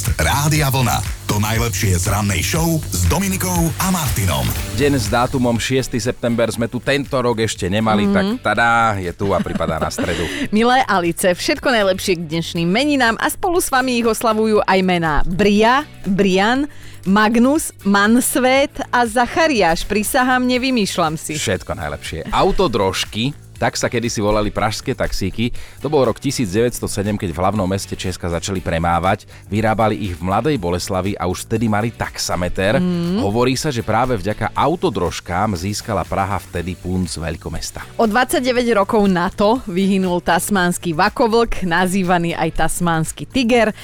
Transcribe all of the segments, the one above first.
Podcast Rádia Vlna. To najlepšie z rannej show s Dominikou a Martinom. Deň s dátumom 6. september sme tu tento rok ešte nemali, mm-hmm. tak tada, je tu a pripadá na stredu. Milé Alice, všetko najlepšie k dnešným meninám a spolu s vami ich oslavujú aj mená Bria, Brian, Magnus, Mansvet a Zachariáš. Prisahám, nevymýšľam si. Všetko najlepšie. Autodrožky, tak sa kedysi volali pražské taxíky. To bol rok 1907, keď v hlavnom meste Česka začali premávať. Vyrábali ich v Mladej Boleslavi a už vtedy mali taxameter. Mm. Hovorí sa, že práve vďaka autodrožkám získala Praha vtedy punc veľkomesta. O 29 rokov na to vyhynul tasmánsky vakovlk, nazývaný aj tasmánsky tiger.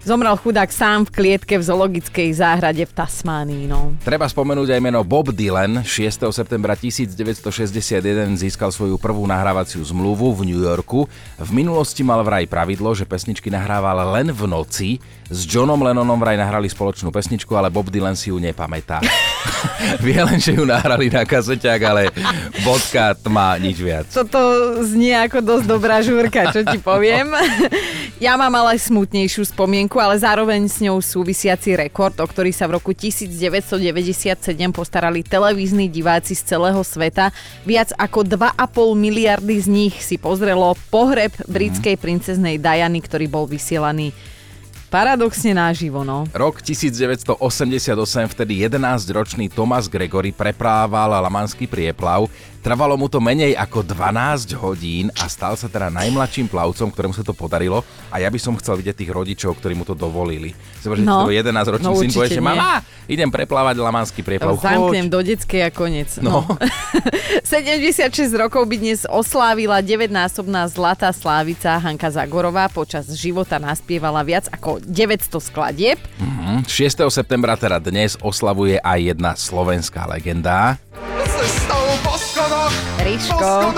Zomrel chudák sám v klietke v zoologickej záhrade v Tasmánii. No. Treba spomenúť aj meno Bob Dylan. 6. septembra 1961 získal svoju prvú nahrávaciu zmluvu v New Yorku. V minulosti mal vraj pravidlo, že pesničky nahrával len v noci. S Johnom Lennonom vraj nahrali spoločnú pesničku, ale Bob Dylan si ju nepamätá. Vie len, že ju nahrali na kazeťák, ale bodka tma nič viac. Toto znie ako dosť dobrá žúrka, čo ti poviem. Ja mám ale smutnejšiu spomienku, ale zároveň s ňou súvisiaci rekord, o ktorý sa v roku 1997 postarali televízni diváci z celého sveta. Viac ako 2,5 miliardy z nich si pozrelo pohreb britskej princeznej Diany, ktorý bol vysielaný Paradoxne náživo, no. Rok 1988, vtedy 11-ročný Thomas Gregory preprával Lamanský prieplav. Trvalo mu to menej ako 12 hodín a stal sa teda najmladším plavcom, ktorému sa to podarilo. A ja by som chcel vidieť tých rodičov, ktorí mu to dovolili. Zobre, no, 11-ročný no, syn povie, že mama, idem preplávať Lamanský prieplav. Zamknem do detskej a konec. No. no. 76 rokov by dnes oslávila 9-násobná zlatá slávica Hanka Zagorová. Počas života naspievala viac ako 900 skladieb. Mm-hmm. 6. septembra teda dnes oslavuje aj jedna slovenská legenda. Ríško.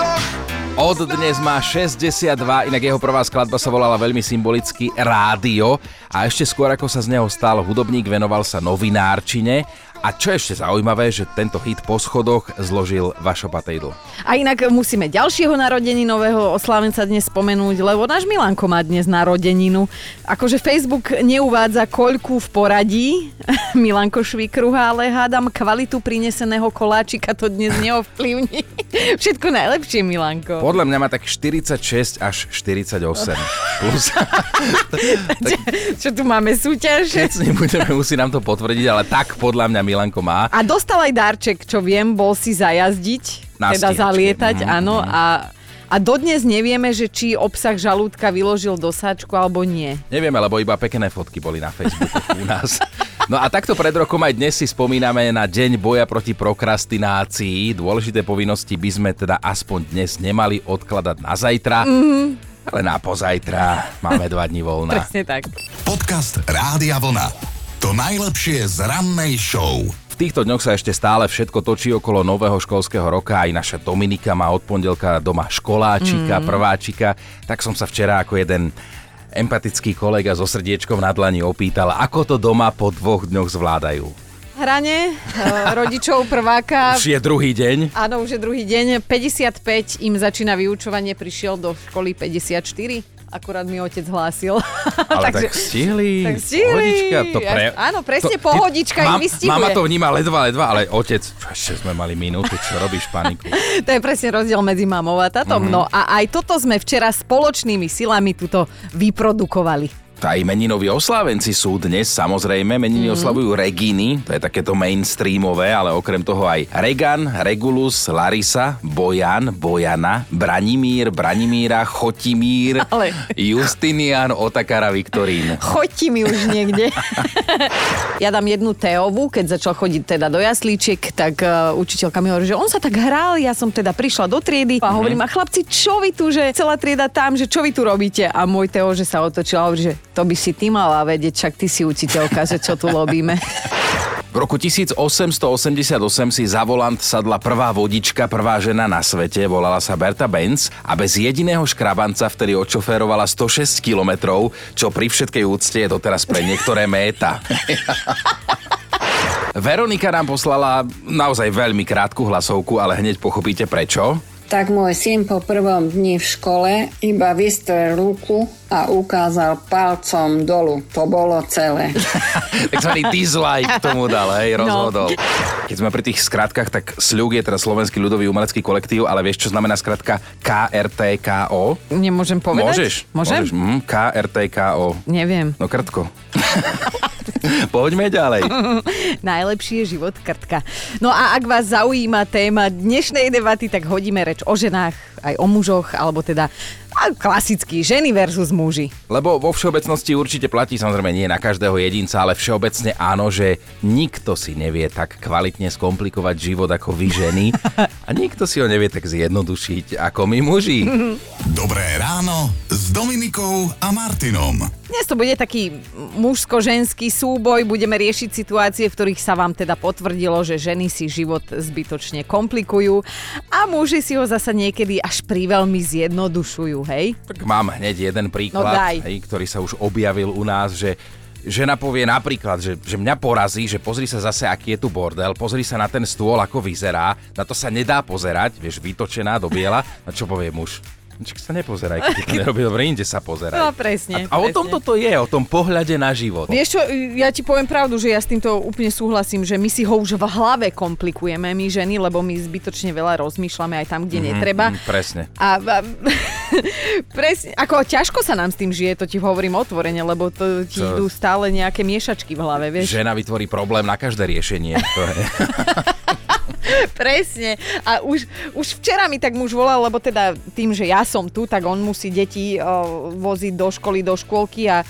Od dnes má 62, inak jeho prvá skladba sa volala veľmi symbolicky Rádio a ešte skôr ako sa z neho stal hudobník, venoval sa novinárčine a čo ešte zaujímavé, že tento hit po schodoch zložil Vašo Patejdl. A inak musíme ďalšieho narodení nového oslávenca dnes spomenúť, lebo náš Milanko má dnes narodeninu. Akože Facebook neuvádza koľku v poradí Milanko Švikruha, ale hádam kvalitu prineseného koláčika to dnes neovplyvní. Všetko najlepšie, Milanko. Podľa mňa má tak 46 až 48 plus. tak, čo tu máme súťaž? Keď nebudeme, musí nám to potvrdiť, ale tak podľa mňa Milanko má. A dostal aj darček, čo viem, bol si zajazdiť, Na teda zalietať, mm-hmm. áno. A a dodnes nevieme, že či obsah žalúdka vyložil do sáčku alebo nie. Nevieme, lebo iba pekné fotky boli na Facebooku u nás. No a takto pred rokom aj dnes si spomíname na Deň boja proti prokrastinácii. Dôležité povinnosti by sme teda aspoň dnes nemali odkladať na zajtra. Mm-hmm. Ale na pozajtra máme dva dní voľna. Presne tak. Podcast Rádia Vlna. To najlepšie z rannej show. V týchto dňoch sa ešte stále všetko točí okolo nového školského roka. Aj naša Dominika má od pondelka doma školáčika, mm. prváčika. Tak som sa včera ako jeden empatický kolega so srdiečkom na dlani opýtal, ako to doma po dvoch dňoch zvládajú hrane eh, rodičov prváka. Už je druhý deň. Áno, už je druhý deň. 55 im začína vyučovanie, prišiel do školy 54 akurát mi otec hlásil. Ale Takže, tak stihli. Tak stihli. Pohodička, to pre... Áno, presne to, pohodička ty, im vystihuje. Mama to vníma ledva, ledva, ale otec, ešte sme mali minútu, čo robíš paniku. to je presne rozdiel medzi mamou a tatom. Mm-hmm. No a aj toto sme včera spoločnými silami tuto vyprodukovali aj meninoví oslávenci sú dnes, samozrejme. Meniny mm. oslavujú Reginy, to je takéto mainstreamové, ale okrem toho aj Regan, Regulus, Larisa, Bojan, Bojana, Branimír, Branimíra, Chotimír, ale... Justinian, Otakara, Viktorín. Chotí mi už niekde. ja dám jednu Teovu, keď začal chodiť teda do jaslíčiek, tak uh, učiteľka mi hovorí, že on sa tak hral, ja som teda prišla do triedy a hovorím, mm. a chlapci, čo vy tu, že celá trieda tam, že čo vy tu robíte? A môj Teo, že sa otočil a hovorí, že to by si ty mala vedieť, však ty si učiteľka, že čo tu robíme. V roku 1888 si za volant sadla prvá vodička, prvá žena na svete, volala sa Berta Benz a bez jediného škrabanca vtedy odšoférovala 106 kilometrov, čo pri všetkej úcte je doteraz pre niektoré méta. Veronika nám poslala naozaj veľmi krátku hlasovku, ale hneď pochopíte prečo. Tak môj syn po prvom dni v škole iba vystrel ruku a ukázal palcom dolu. To bolo celé. Takzvaný dislike tomu dal, hej, rozhodol. No. Keď sme pri tých skratkách, tak SLUG je teraz Slovenský ľudový umelecký kolektív, ale vieš, čo znamená skratka KRTKO? Nemôžem povedať? Môžeš. Môžem? Môžeš. Mm, KRTKO. Neviem. No krtko. Poďme ďalej. Najlepší je život krtka. No a ak vás zaujíma téma dnešnej debaty, tak hodíme reč o ženách, aj o mužoch, alebo teda a klasicky ženy versus muži. Lebo vo všeobecnosti určite platí samozrejme nie na každého jedinca, ale všeobecne áno, že nikto si nevie tak kvalitne skomplikovať život ako vy ženy a nikto si ho nevie tak zjednodušiť ako my muži. Dobré ráno s Dominikou a Martinom. Dnes to bude taký mužsko-ženský súboj, budeme riešiť situácie, v ktorých sa vám teda potvrdilo, že ženy si život zbytočne komplikujú a muži si ho zasa niekedy až priveľmi zjednodušujú, hej? Tak mám hneď jeden príklad, No daj. hej, ktorý sa už objavil u nás, že žena povie napríklad, že, že mňa porazí, že pozri sa zase, aký je tu bordel, pozri sa na ten stôl, ako vyzerá, na to sa nedá pozerať, vieš, vytočená do biela, na čo povie muž? Čak sa nepozeraj, keď to nerobí dobre, inde sa pozeraj. No, presne, A, a o presne. tom toto je, o tom pohľade na život. Vieš čo, ja ti poviem pravdu, že ja s týmto úplne súhlasím, že my si ho už v hlave komplikujeme, my ženy, lebo my zbytočne veľa rozmýšľame aj tam, kde netreba. Mm, presne. A, a presne, ako ťažko sa nám s tým žije, to ti hovorím otvorene, lebo to ti Co? idú stále nejaké miešačky v hlave, vieš. Žena vytvorí problém na každé riešenie. To je. Presne. A už, už včera mi tak muž volal, lebo teda tým, že ja som tu, tak on musí deti o, voziť do školy, do škôlky a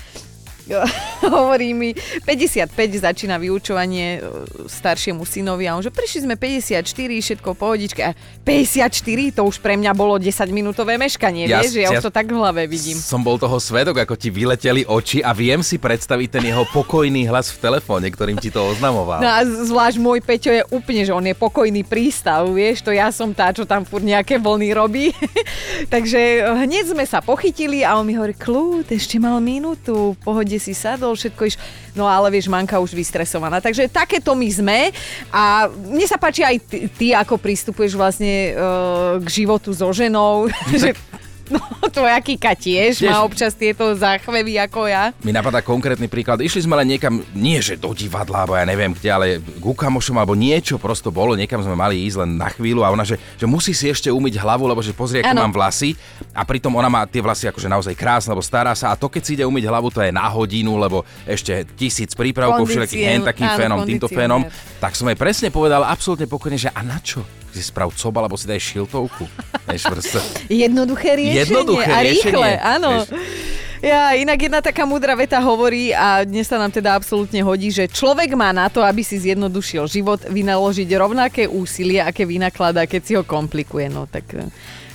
hovorí mi, 55 začína vyučovanie o, staršiemu synovi a on, že prišli sme 54, všetko v pohodičke. A 54, to už pre mňa bolo 10 minútové meškanie, Ja- vieš, ja, ja- už to tak v hlave vidím. Som bol toho svedok, ako ti vyleteli oči a viem si predstaviť ten jeho pokojný hlas v telefóne, ktorým ti to oznamoval. No a zvlášť môj Peťo je úplne, že on je pokojný prístav, vieš, to ja som tá, čo tam furt nejaké vlny robí. Takže hneď sme sa pochytili a on mi hovorí, kľud, ešte mal minútu, v pohode si sadol, všetko iš... No ale vieš, Manka už vystresovaná. Takže takéto my sme a mne sa páči aj ty, ty ako pristupuješ vlastne uh, k životu so ženou, že No, tvoja Kika tiež Tiež. má občas tieto záchvevy ako ja. Mi napadá konkrétny príklad. Išli sme len niekam, nie že do divadla, alebo ja neviem kde, ale k kamošom alebo niečo prosto bolo, niekam sme mali ísť len na chvíľu a ona, že, že musí si ešte umyť hlavu, lebo že pozrie, aké mám vlasy. A pritom ona má tie vlasy akože naozaj krásne, lebo stará sa a to keď si ide umyť hlavu, to je na hodinu, lebo ešte tisíc prípravkov, všelijakých hen takým áno, fénom, týmto fénom. Tak som jej presne povedal absolútne pokojne, že a na čo? Si sprav coba, alebo si daj šiltovku. Vieš. Jednoduché riešenie. Jednoduché a riešenie, rýchle, áno. vieš. Ja, inak jedna taká múdra veta hovorí a dnes sa nám teda absolútne hodí, že človek má na to, aby si zjednodušil život, vynaložiť rovnaké úsilie, aké vynakladá, keď si ho komplikuje. No tak,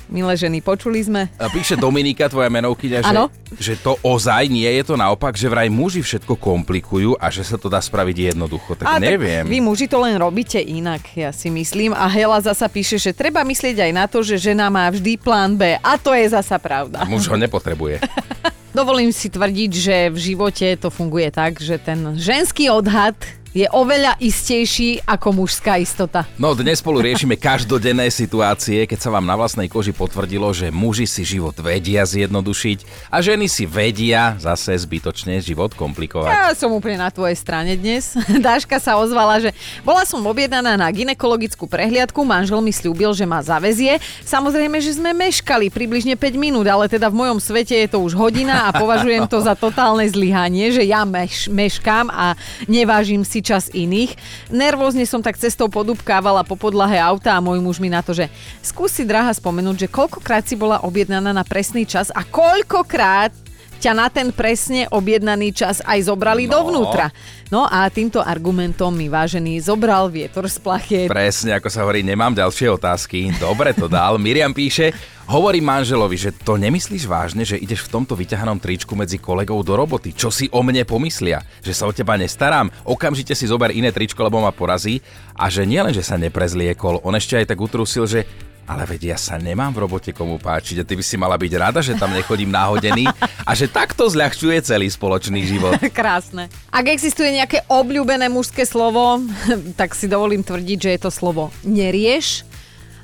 milé ženy, počuli sme? Píše Dominika, tvoja menovkyňa, že, že to ozaj nie je to naopak, že vraj muži všetko komplikujú a že sa to dá spraviť jednoducho. Tak A neviem. Tak vy muži to len robíte inak, ja si myslím. A Hela zasa píše, že treba myslieť aj na to, že žena má vždy plán B. A to je zasa pravda. Muž ho nepotrebuje. Dovolím si tvrdiť, že v živote to funguje tak, že ten ženský odhad je oveľa istejší ako mužská istota. No dnes spolu riešime každodenné situácie, keď sa vám na vlastnej koži potvrdilo, že muži si život vedia zjednodušiť a ženy si vedia zase zbytočne život komplikovať. Ja som úplne na tvojej strane dnes. Dáška sa ozvala, že bola som objednaná na ginekologickú prehliadku, manžel mi slúbil, že ma zavezie. Samozrejme, že sme meškali približne 5 minút, ale teda v mojom svete je to už hodina a považujem to za totálne zlyhanie, že ja meš, meškám a nevážim si čas iných. Nervózne som tak cestou podúbkávala po podlahe auta a môj muž mi na to, že skúsi drahá spomenúť, že koľkokrát si bola objednaná na presný čas a koľkokrát ťa na ten presne objednaný čas aj zobrali No. dovnútra. No a týmto argumentom mi vážený zobral vietor z plachiet. Presne, ako sa hovorí, nemám ďalšie otázky. Dobre to dal. Miriam píše, hovorí manželovi, že to nemyslíš vážne, že ideš v tomto vyťahanom tričku medzi kolegou do roboty. Čo si o mne pomyslia? Že sa o teba nestarám? Okamžite si zober iné tričko, lebo ma porazí. A že nielen, že sa neprezliekol, on ešte aj tak utrusil, že ale veď ja sa nemám v robote komu páčiť a ty by si mala byť rada, že tam nechodím náhodený a že takto zľahčuje celý spoločný život. Krásne. Ak existuje nejaké obľúbené mužské slovo, tak si dovolím tvrdiť, že je to slovo nerieš.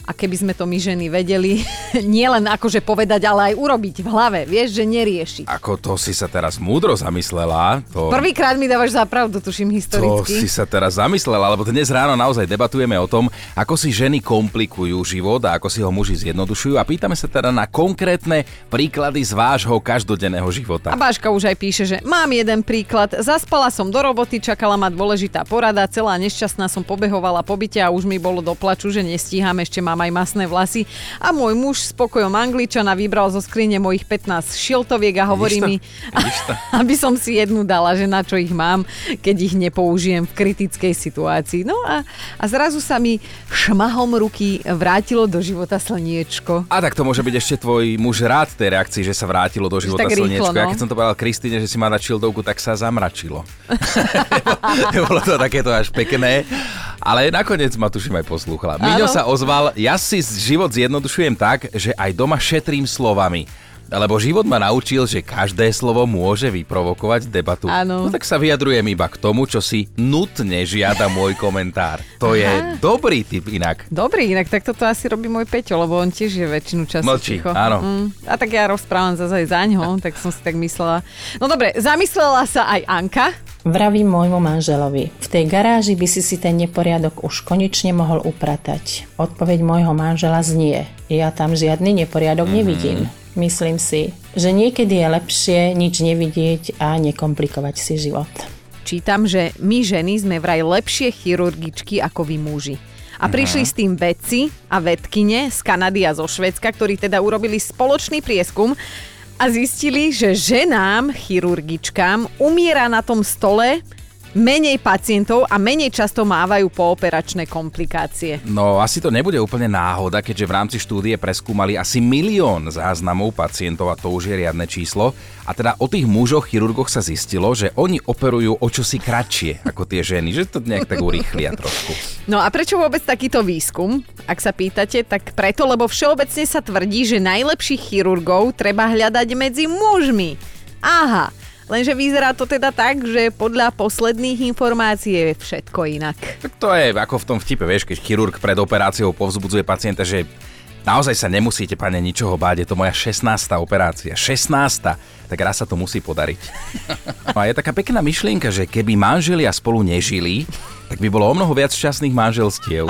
A keby sme to my ženy vedeli, nielen akože povedať, ale aj urobiť v hlave, vieš, že neriešiť. Ako to si sa teraz múdro zamyslela. To... Prvýkrát mi dávaš za pravdu, tuším To historicky. si sa teraz zamyslela, lebo dnes ráno naozaj debatujeme o tom, ako si ženy komplikujú život a ako si ho muži zjednodušujú a pýtame sa teda na konkrétne príklady z vášho každodenného života. A Báška už aj píše, že mám jeden príklad. Zaspala som do roboty, čakala ma dôležitá porada, celá nešťastná som pobehovala po byte a už mi bolo do plaču, že nestíham, ešte mám aj masné vlasy. A môj muž s pokojom angličana vybral zo skrine mojich 15 šiltoviek a hovorí mi, aby som si jednu dala, že na čo ich mám, keď ich nepoužijem v kritickej situácii. No a, a zrazu sa mi šmahom ruky vrátilo do života slniečko. A tak to môže byť ešte tvoj muž rád tej reakcii, že sa vrátilo do života tak rýchlo, slniečko. Ja no. keď som to povedal Kristýne, že si má dať šildovku, tak sa zamračilo. Bolo to takéto až pekné. Ale nakoniec ma tuším aj poslúchala. Miňo sa ozval, ja si život zjednodušujem tak, že aj doma šetrím slovami. Lebo život ma naučil, že každé slovo môže vyprovokovať debatu. Áno. No tak sa vyjadrujem iba k tomu, čo si nutne žiada môj komentár. To je dobrý tip inak. Dobrý, inak tak toto asi robí môj Peťo, lebo on tiež je väčšinu času Mlčí, ticho. áno. Mm, a tak ja rozprávam zase aj za ňo, tak som si tak myslela. No dobre, zamyslela sa aj Anka. Vravím môjmu manželovi, v tej garáži by si si ten neporiadok už konečne mohol upratať. Odpoveď môjho manžela znie, ja tam žiadny neporiadok Mhm. nevidím. Myslím si, že niekedy je lepšie nič nevidieť a nekomplikovať si život. Čítam, že my ženy sme vraj lepšie chirurgičky ako vy muži. A prišli s tým vedci a vedkine z Kanady a zo Švedska, ktorí teda urobili spoločný prieskum a zistili, že ženám, chirurgičkám, umiera na tom stole menej pacientov a menej často mávajú pooperačné komplikácie. No asi to nebude úplne náhoda, keďže v rámci štúdie preskúmali asi milión záznamov pacientov a to už je riadne číslo. A teda o tých mužoch chirurgoch sa zistilo, že oni operujú o čosi kratšie ako tie ženy, že to nejak tak urýchlia trošku. No a prečo vôbec takýto výskum? Ak sa pýtate, tak preto, lebo všeobecne sa tvrdí, že najlepších chirurgov treba hľadať medzi mužmi. Aha, lenže vyzerá to teda tak, že podľa posledných informácií je všetko inak. Tak to je ako v tom vtipe, vieš, keď chirurg pred operáciou povzbudzuje pacienta, že naozaj sa nemusíte, pane, ničoho báť, je to moja 16. operácia. 16. Tak raz sa to musí podariť. No a je taká pekná myšlienka, že keby manželia spolu nežili, tak by bolo o mnoho viac šťastných manželstiev.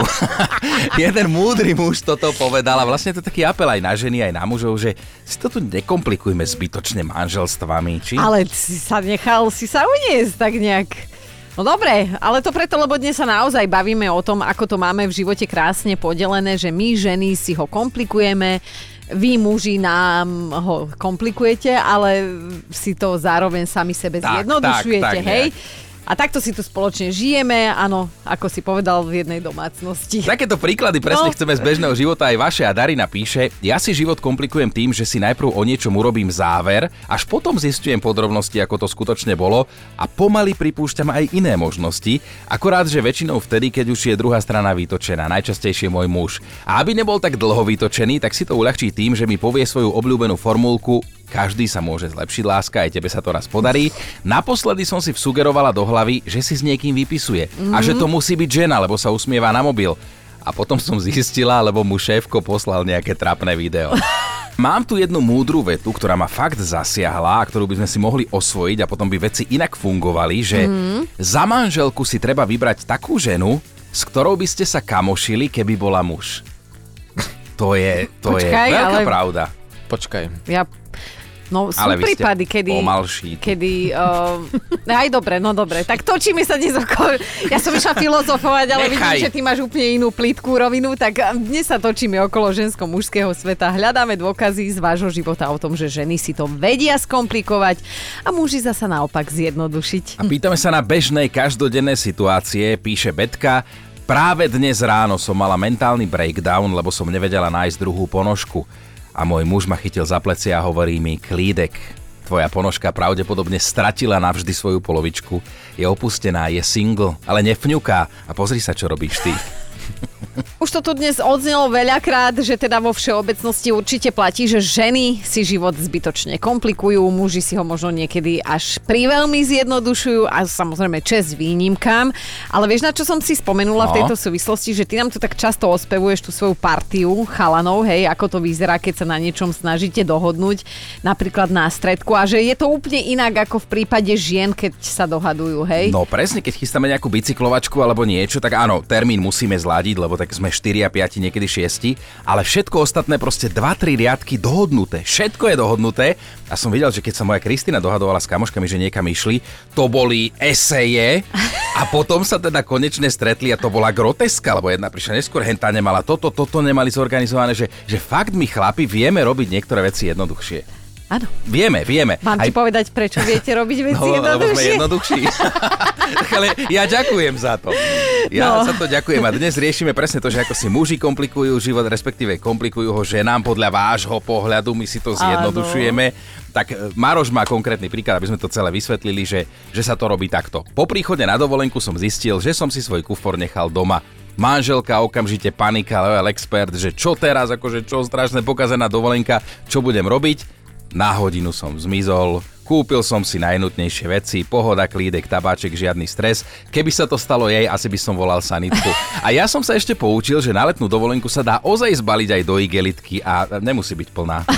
Jeden múdry muž toto povedal a vlastne to je taký apel aj na ženy, aj na mužov, že si to tu nekomplikujme zbytočne manželstvami. Či? Ale si sa nechal si sa uniesť tak nejak. No dobre, ale to preto, lebo dnes sa naozaj bavíme o tom, ako to máme v živote krásne podelené, že my ženy si ho komplikujeme, vy muži nám ho komplikujete, ale si to zároveň sami sebe Tak, zjednodušujete, tak, tak hej? nejak. A takto si tu spoločne žijeme, áno, ako si povedal, v jednej domácnosti. Takéto príklady presne No. chceme z bežného života aj vaše a Darina píše, ja si život komplikujem tým, že si najprv o niečom urobím záver, až potom zistujem podrobnosti, ako to skutočne bolo a pomaly pripúšťam aj iné možnosti, akorát, že väčšinou vtedy, keď už je druhá strana vytočená, najčastejšie môj muž. A aby nebol tak dlho vytočený, tak si to uľahčí tým, že mi povie svoju obľúbenú formulku každý sa môže zlepšiť, láska, aj tebe sa to raz podarí. Naposledy som si vsugerovala do hlavy, že si s niekým vypisuje a že to musí byť žena, lebo sa usmieva na mobil. A potom som zistila, lebo mu šéfko poslal nejaké trapné video. Mám tu jednu múdru vetu, ktorá ma fakt zasiahla a ktorú by sme si mohli osvojiť a potom by veci inak fungovali, že za manželku si treba vybrať takú ženu, s ktorou by ste sa kamošili, keby bola muž. To je, to Počkaj, je veľká ale- pravda. Počkaj. Ja... No sú Ale prípady, kedy... pomalší. Kedy... Uh, aj dobre, no dobre. Tak točíme sa dnes okolo... Ja som išla filozofovať, ale Nechaj. vidím, že ty máš úplne inú plitkú rovinu, tak eh, dnes sa točíme okolo žensko-mužského sveta. Hľadáme dôkazy z vášho života o tom, že ženy si to vedia skomplikovať a muži zasa naopak zjednodušiť. A pýtame sa na bežné každodenné situácie, píše Betka. Práve dnes ráno som mala mentálny breakdown, lebo som nevedela nájsť druhú ponožku. A môj muž ma chytil za pleci a hovorí mi, Klídek, tvoja ponožka pravdepodobne stratila navždy svoju polovičku. Je opustená, je single, ale nefňuká. A pozri sa, čo robíš ty. Už to tu dnes odznelo veľakrát, že teda vo všeobecnosti určite platí, že ženy si život zbytočne komplikujú, muži si ho možno niekedy až priveľmi zjednodušujú a samozrejme čest výnimkám. Ale vieš, na čo som si spomenula No. v tejto súvislosti, že ty nám tu tak často ospevuješ tú svoju partiu chalanov, hej, ako to vyzerá, keď sa na niečom snažíte dohodnúť, napríklad na stredku a že je to úplne inak ako v prípade žien, keď sa dohadujú, hej. No presne, keď chystáme nejakú bicyklovačku alebo niečo, tak áno, termín musíme zladiť, lebo tak sme 4 a 5, niekedy 6, ale všetko ostatné proste 2-3 riadky dohodnuté. Všetko je dohodnuté a som videl, že keď sa moja Kristina dohadovala s kamoškami, že niekam išli, to boli eseje a potom sa teda konečne stretli a to bola groteska, lebo jedna prišla neskôr, hentá nemala toto, toto nemali zorganizované, že, že fakt my chlapi vieme robiť niektoré veci jednoduchšie. Áno. Vieme, vieme. Mám ti povedať, prečo viete robiť veci No, lebo sme jednoduchšie? jednoduchší. Ale ja ďakujem za to. Ja No. za to ďakujem a dnes riešime presne to, že ako si muži komplikujú život, respektíve komplikujú ho ženám podľa vášho pohľadu, my si to zjednodušujeme. Tak e, Maroš má konkrétny príklad, aby sme to celé vysvetlili, že, že sa to robí takto. Po príchode na dovolenku som zistil, že som si svoj kufor nechal doma. Manželka okamžite panika, level expert, že čo teraz, akože čo strašné pokazená dovolenka, čo budem robiť. Na hodinu som zmizol, kúpil som si najnutnejšie veci, pohoda, klídek, tabáček, žiadny stres. Keby sa to stalo jej, asi by som volal sanitku. A ja som sa ešte poučil, že na letnú dovolenku sa dá ozaj zbaliť aj do igelitky a nemusí byť plná.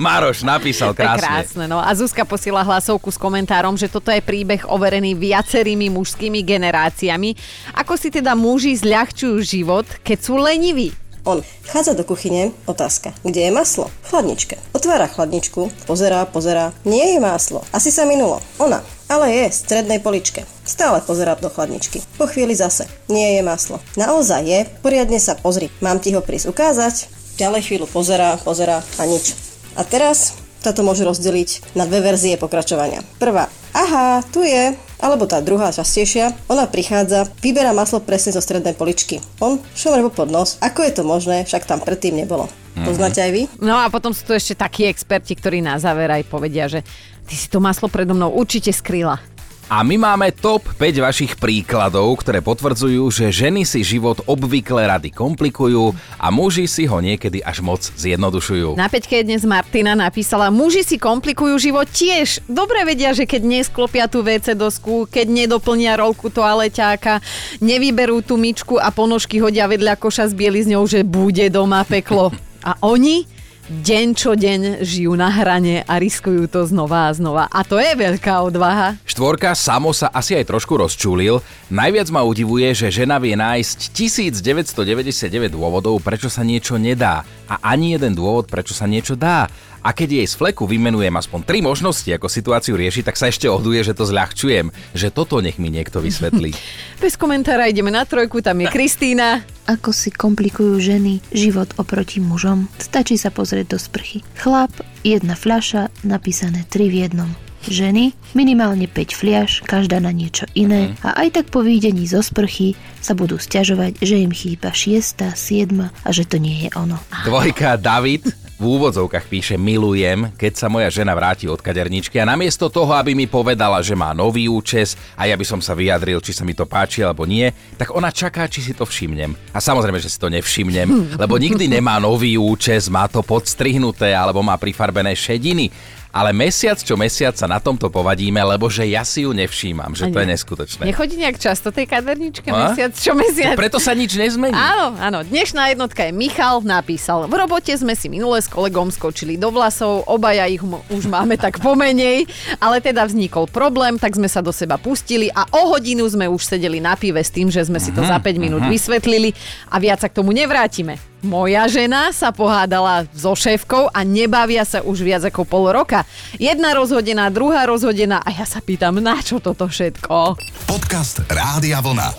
Mároš napísal krásne. krásne, no. A Zuzka posiela hlasovku s komentárom, že toto je príbeh overený viacerými mužskými generáciami. Ako si teda muži zľahčujú život, keď sú leniví? On vchádza do kuchyne, otázka, kde je maslo? V chladničke. Otvára chladničku, pozerá, pozerá, nie je maslo. Asi sa minulo. Ona, ale je v strednej poličke. Stále pozerá do chladničky. Po chvíli zase, nie je maslo. Naozaj je, poriadne sa pozri, mám ti ho prísť ukázať. Ďalej chvíľu pozerá, pozerá a nič. A teraz sa to môže rozdeliť na dve verzie pokračovania. Prvá, aha, tu je, alebo tá druhá častejšia, ona prichádza, vyberá maslo presne zo strednej poličky. On šomre pod nos. Ako je to možné, však tam predtým nebolo. Poznáte aj vy? No a potom sú tu ešte takí experti, ktorí na záver aj povedia, že ty si to maslo predo mnou určite skryla. A my máme top 5 vašich príkladov, ktoré potvrdzujú, že ženy si život obvykle rady komplikujú a muži si ho niekedy až moc zjednodušujú. Na peťke dnes Martina napísala, muži si komplikujú život tiež. Dobre vedia, že keď nesklopia tú WC dosku, keď nedoplnia rolku toaleťáka, nevyberú tú myčku a ponožky hodia vedľa koša s bielizňou, že bude doma peklo. A oni deň čo deň žijú na hrane a riskujú to znova a znova. A to je veľká odvaha. Štvorka samo sa asi aj trošku rozčulil. Najviac ma udivuje, že žena vie nájsť 1999 dôvodov, prečo sa niečo nedá. A ani jeden dôvod, prečo sa niečo dá. A keď jej z fleku vymenujem aspoň tri možnosti, ako situáciu riešiť, tak sa ešte ohduje, že to zľahčujem. Že toto nech mi niekto vysvetlí. Bez komentára ideme na trojku, tam je Kristýna. Ako si komplikujú ženy život oproti mužom? Stačí sa pozrieť do sprchy. Chlap, jedna fľaša, napísané tri v jednom. Ženy, minimálne 5 fliaš, každá na niečo iné a aj tak po výdení zo sprchy sa budú stiažovať, že im chýba 6, 7 a že to nie je ono. Dvojka David v úvodzovkách píše milujem, keď sa moja žena vráti od kaderničky a namiesto toho, aby mi povedala, že má nový účes a ja by som sa vyjadril, či sa mi to páči alebo nie, tak ona čaká, či si to všimnem. A samozrejme, že si to nevšimnem, lebo nikdy nemá nový účes, má to podstrihnuté alebo má prifarbené šediny. Ale mesiac čo mesiac sa na tomto povadíme, lebo že ja si ju nevšímam, že to je neskutočné. Nechodí nejak často tej kaderničke A? mesiac čo mesiac. Preto sa nič nezmení. Áno, áno. Dnešná jednotka je Michal, napísal. V robote sme si minule s kolegom skočili do vlasov, obaja ich m- už máme tak pomenej, ale teda vznikol problém, tak sme sa do seba pustili a o hodinu sme už sedeli na pive s tým, že sme si to za 5 minút vysvetlili a viac sa k tomu nevrátime. Moja žena sa pohádala so šéfkou a nebavia sa už viac ako pol roka. Jedna rozhodená, druhá rozhodená a ja sa pýtam, na čo toto všetko? Podcast Rádia Vlna.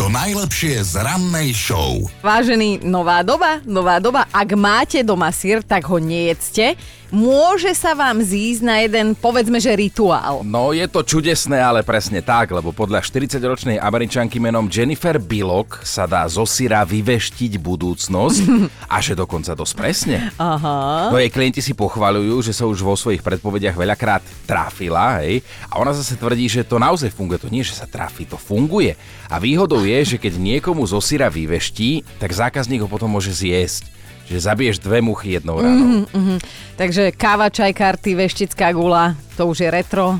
To najlepšie z rannej show. Vážený, nová doba, nová doba. Ak máte doma sír, tak ho nejedzte. Môže sa vám zísť na jeden, povedzme, že rituál. No je to čudesné, ale presne tak, lebo podľa 40-ročnej američanky menom Jennifer Billock sa dá zo syra vyveštiť budúcnosť a že dokonca dosť presne. Aha. No jej klienti si pochvaľujú, že sa už vo svojich predpovediach veľakrát trafila, hej, a ona zase tvrdí, že to naozaj funguje, to nie, že sa trafí, to funguje. A výhodou je, že keď niekomu zo syra vyveští, tak zákazník ho potom môže zjesť. Že zabiješ dve muchy jednou ranou. Mm-hmm. Takže káva, čaj, karty, veštická gula, to už je retro,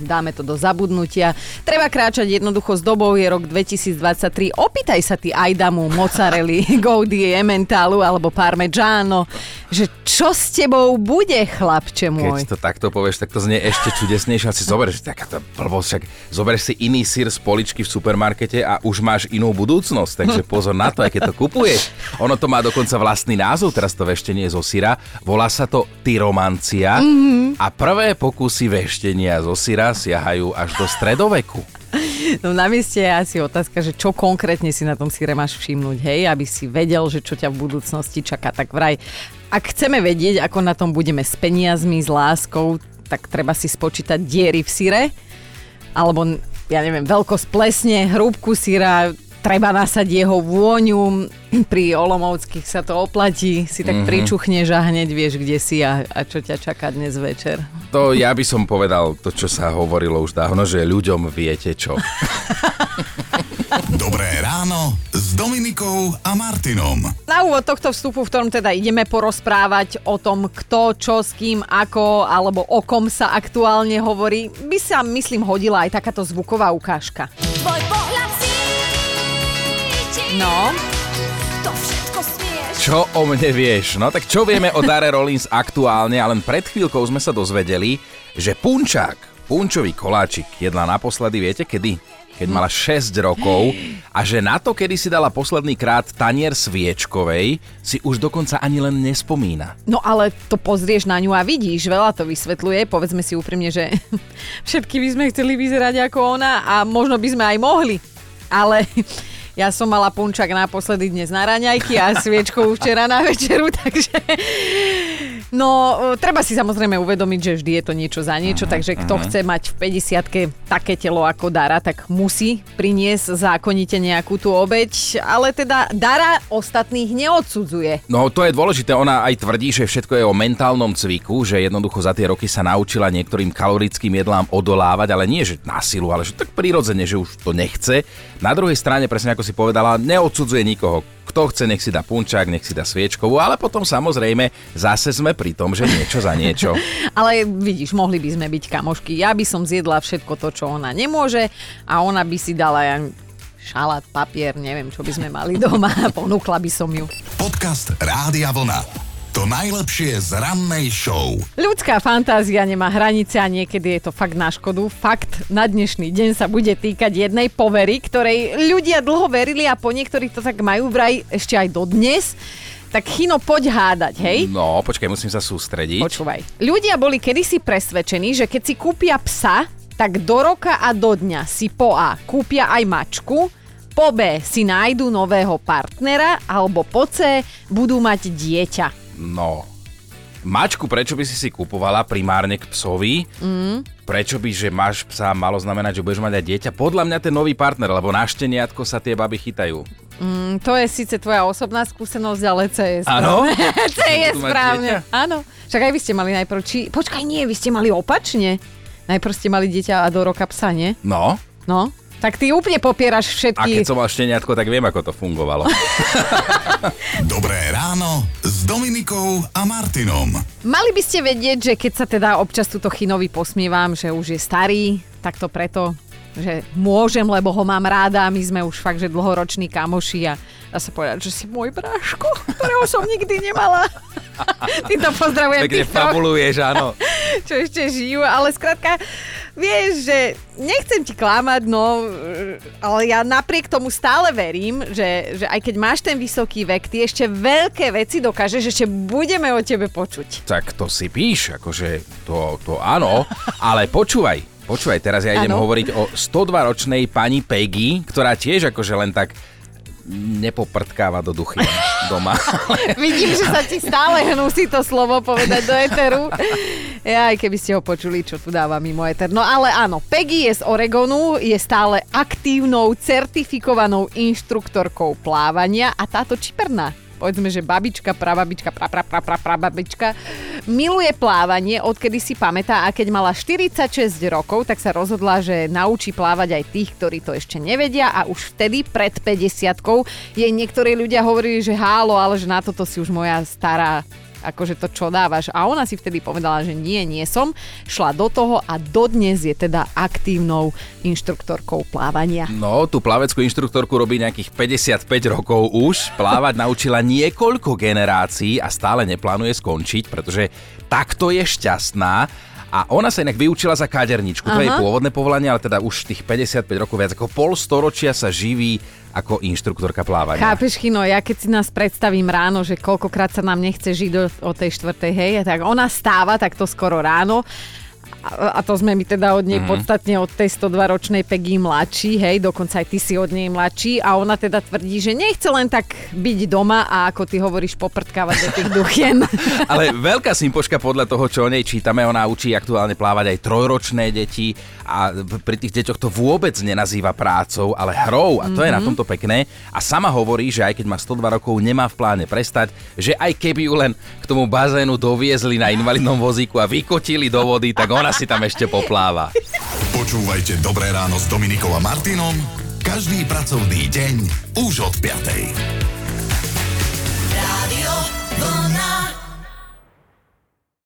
dáme to do zabudnutia. Treba kráčať jednoducho s dobou, je rok 2023. Opýtaj sa ty Ajdamu, mozzarelli, Gaudi, Emmentalu alebo Parmigiano, že čo s tebou bude, chlapče môj? Keď to takto povieš, tak to znie ešte čudesnejšie. Si zoberieš takáto blbosť, však zoberieš si iný sír z poličky v supermarkete a už máš inú budúcnosť, takže pozor na to, aké to kupuješ. Ono to má dokonca vlastný názov, teraz to veštenie zo syra. Volá sa to tyromancia mm-hmm. a prvé pokusy veštenia zo syra siahajú až do stredoveku. No na mieste je asi otázka, že čo konkrétne si na tom síre máš všimnúť, hej, aby si vedel, že čo ťa v budúcnosti čaká. Tak vraj, ak chceme vedieť, ako na tom budeme s peniazmi, s láskou, tak treba si spočítať diery v síre, alebo ja neviem, veľkosť plesne, hrúbku síra, treba nasať jeho vôňu, pri Olomovských sa to oplatí, si tak mm-hmm. pričuchneš a hneď vieš, kde si a, a čo ťa čaká dnes večer. To ja by som povedal to, čo sa hovorilo už dávno, že ľuďom viete čo. Dobré ráno s Dominikou a Martinom. Na úvod tohto vstupu, v ktorom teda ideme porozprávať o tom, kto, čo, s kým, ako alebo o kom sa aktuálne hovorí, by sa, myslím, hodila aj takáto zvuková ukážka. Tvoj pohľad No. To všetko smieš. Čo o mne vieš? No tak čo vieme o Dare Rollins aktuálne? A len pred chvíľkou sme sa dozvedeli, že punčák, punčový koláčik jedla naposledy, viete kedy? keď mala 6 rokov a že na to, kedy si dala posledný krát tanier sviečkovej, si už dokonca ani len nespomína. No ale to pozrieš na ňu a vidíš, veľa to vysvetľuje. Povedzme si úprimne, že všetky by sme chceli vyzerať ako ona a možno by sme aj mohli. Ale ja som mala punčak naposledy dnes na raňajky a sviečku včera na večeru, takže No, e, treba si samozrejme uvedomiť, že vždy je to niečo za niečo, uh-huh, takže kto uh-huh. chce mať v 50 také telo ako Dara, tak musí priniesť zákonite nejakú tú obeď, ale teda Dara ostatných neodsudzuje. No, to je dôležité, ona aj tvrdí, že všetko je o mentálnom cviku, že jednoducho za tie roky sa naučila niektorým kalorickým jedlám odolávať, ale nie že na silu, ale že tak prirodzene, že už to nechce. Na druhej strane, presne ako si povedala, neodsudzuje nikoho kto chce, nech si dá punčák, nech si dá sviečkovú, ale potom samozrejme zase sme pri tom, že niečo za niečo. ale vidíš, mohli by sme byť kamošky. Ja by som zjedla všetko to, čo ona nemôže a ona by si dala ja šalát, papier, neviem, čo by sme mali doma ponúkla by som ju. Podcast Rádia Vlna. To najlepšie z rannej show. Ľudská fantázia nemá hranice a niekedy je to fakt na škodu. Fakt na dnešný deň sa bude týkať jednej povery, ktorej ľudia dlho verili a po niektorých to tak majú vraj ešte aj dodnes. Tak Chino, poď hádať, hej? No, počkaj, musím sa sústrediť. Počúvaj. Ľudia boli kedysi presvedčení, že keď si kúpia psa, tak do roka a do dňa si po A kúpia aj mačku, po B si nájdu nového partnera alebo po C budú mať dieťa. No, mačku prečo by si si kupovala primárne k psovi? Mm. Prečo by, že máš psa, malo znamenať, že budeš mať aj dieťa? Podľa mňa ten nový partner, lebo na šteniatko sa tie baby chytajú. Mm, to je síce tvoja osobná skúsenosť, ale C je správne. Áno? C je správne. Áno. Však aj vy ste mali najprv, či... Počkaj, nie, vy ste mali opačne. Najprv ste mali dieťa a do roka psa, nie? No. No. Tak ty úplne popieraš všetky... A keď som mal šteniatko, tak viem, ako to fungovalo. Dobré ráno s Dominikou a Martinom. Mali by ste vedieť, že keď sa teda občas túto Chinovi posmievam, že už je starý, tak to preto, že môžem, lebo ho mám ráda a my sme už fakt, že dlhoroční kamoši a dá sa povedať, že si môj bráško, ktorého som nikdy nemala. Ty to pozdravujem. Pekne fabuluješ, áno. Čo ešte žijú, ale skrátka, vieš, že nechcem ti klamať, no, ale ja napriek tomu stále verím, že, že aj keď máš ten vysoký vek, ty ešte veľké veci dokážeš, ešte budeme o tebe počuť. Tak to si píš, akože to, to áno, ale počúvaj, počúvaj, teraz ja idem ano. hovoriť o 102-ročnej pani Peggy, ktorá tiež akože len tak nepoprdkáva do duchy. doma. Vidím, že sa ti stále hnusí to slovo povedať do eteru. Aj keby ste ho počuli, čo tu dáva mimo eter. No ale áno, Peggy je z Oregonu, je stále aktívnou, certifikovanou inštruktorkou plávania a táto čiperná povedzme, že babička, prababička, pra, pra, pra, pra, prababička, miluje plávanie, odkedy si pamätá a keď mala 46 rokov, tak sa rozhodla, že naučí plávať aj tých, ktorí to ešte nevedia a už vtedy pred 50 jej niektorí ľudia hovorili, že hálo, ale že na toto si už moja stará akože to čo dávaš. A ona si vtedy povedala, že nie, nie som. Šla do toho a dodnes je teda aktívnou inštruktorkou plávania. No, tú plaveckú inštruktorku robí nejakých 55 rokov už. Plávať naučila niekoľko generácií a stále neplánuje skončiť, pretože takto je šťastná a ona sa inak vyučila za kaderničku. To je jej pôvodné povolanie, ale teda už tých 55 rokov, viac ako pol storočia sa živí ako inštruktorka plávania. Chápeš, Chino, ja keď si nás predstavím ráno, že koľkokrát sa nám nechce žiť do, o tej štvrtej, hej, tak ona stáva takto skoro ráno a, to sme my teda od nej mm. podstatne od tej 102-ročnej Peggy mladší, hej, dokonca aj ty si od nej mladší a ona teda tvrdí, že nechce len tak byť doma a ako ty hovoríš poprtkávať do tých duchien. Ale veľká sympoška podľa toho, čo o nej čítame, ona učí aktuálne plávať aj trojročné deti a pri tých deťoch to vôbec nenazýva prácou, ale hrou a to mm-hmm. je na mhm. tomto pekné. A sama hovorí, že aj keď má 102 rokov, nemá v pláne prestať, že aj keby ju len k tomu bazénu doviezli na invalidnom vozíku a vykotili do vody, tak ona si tam ešte popláva. Počúvajte Dobré ráno s Dominikom a Martinom každý pracovný deň už od 5.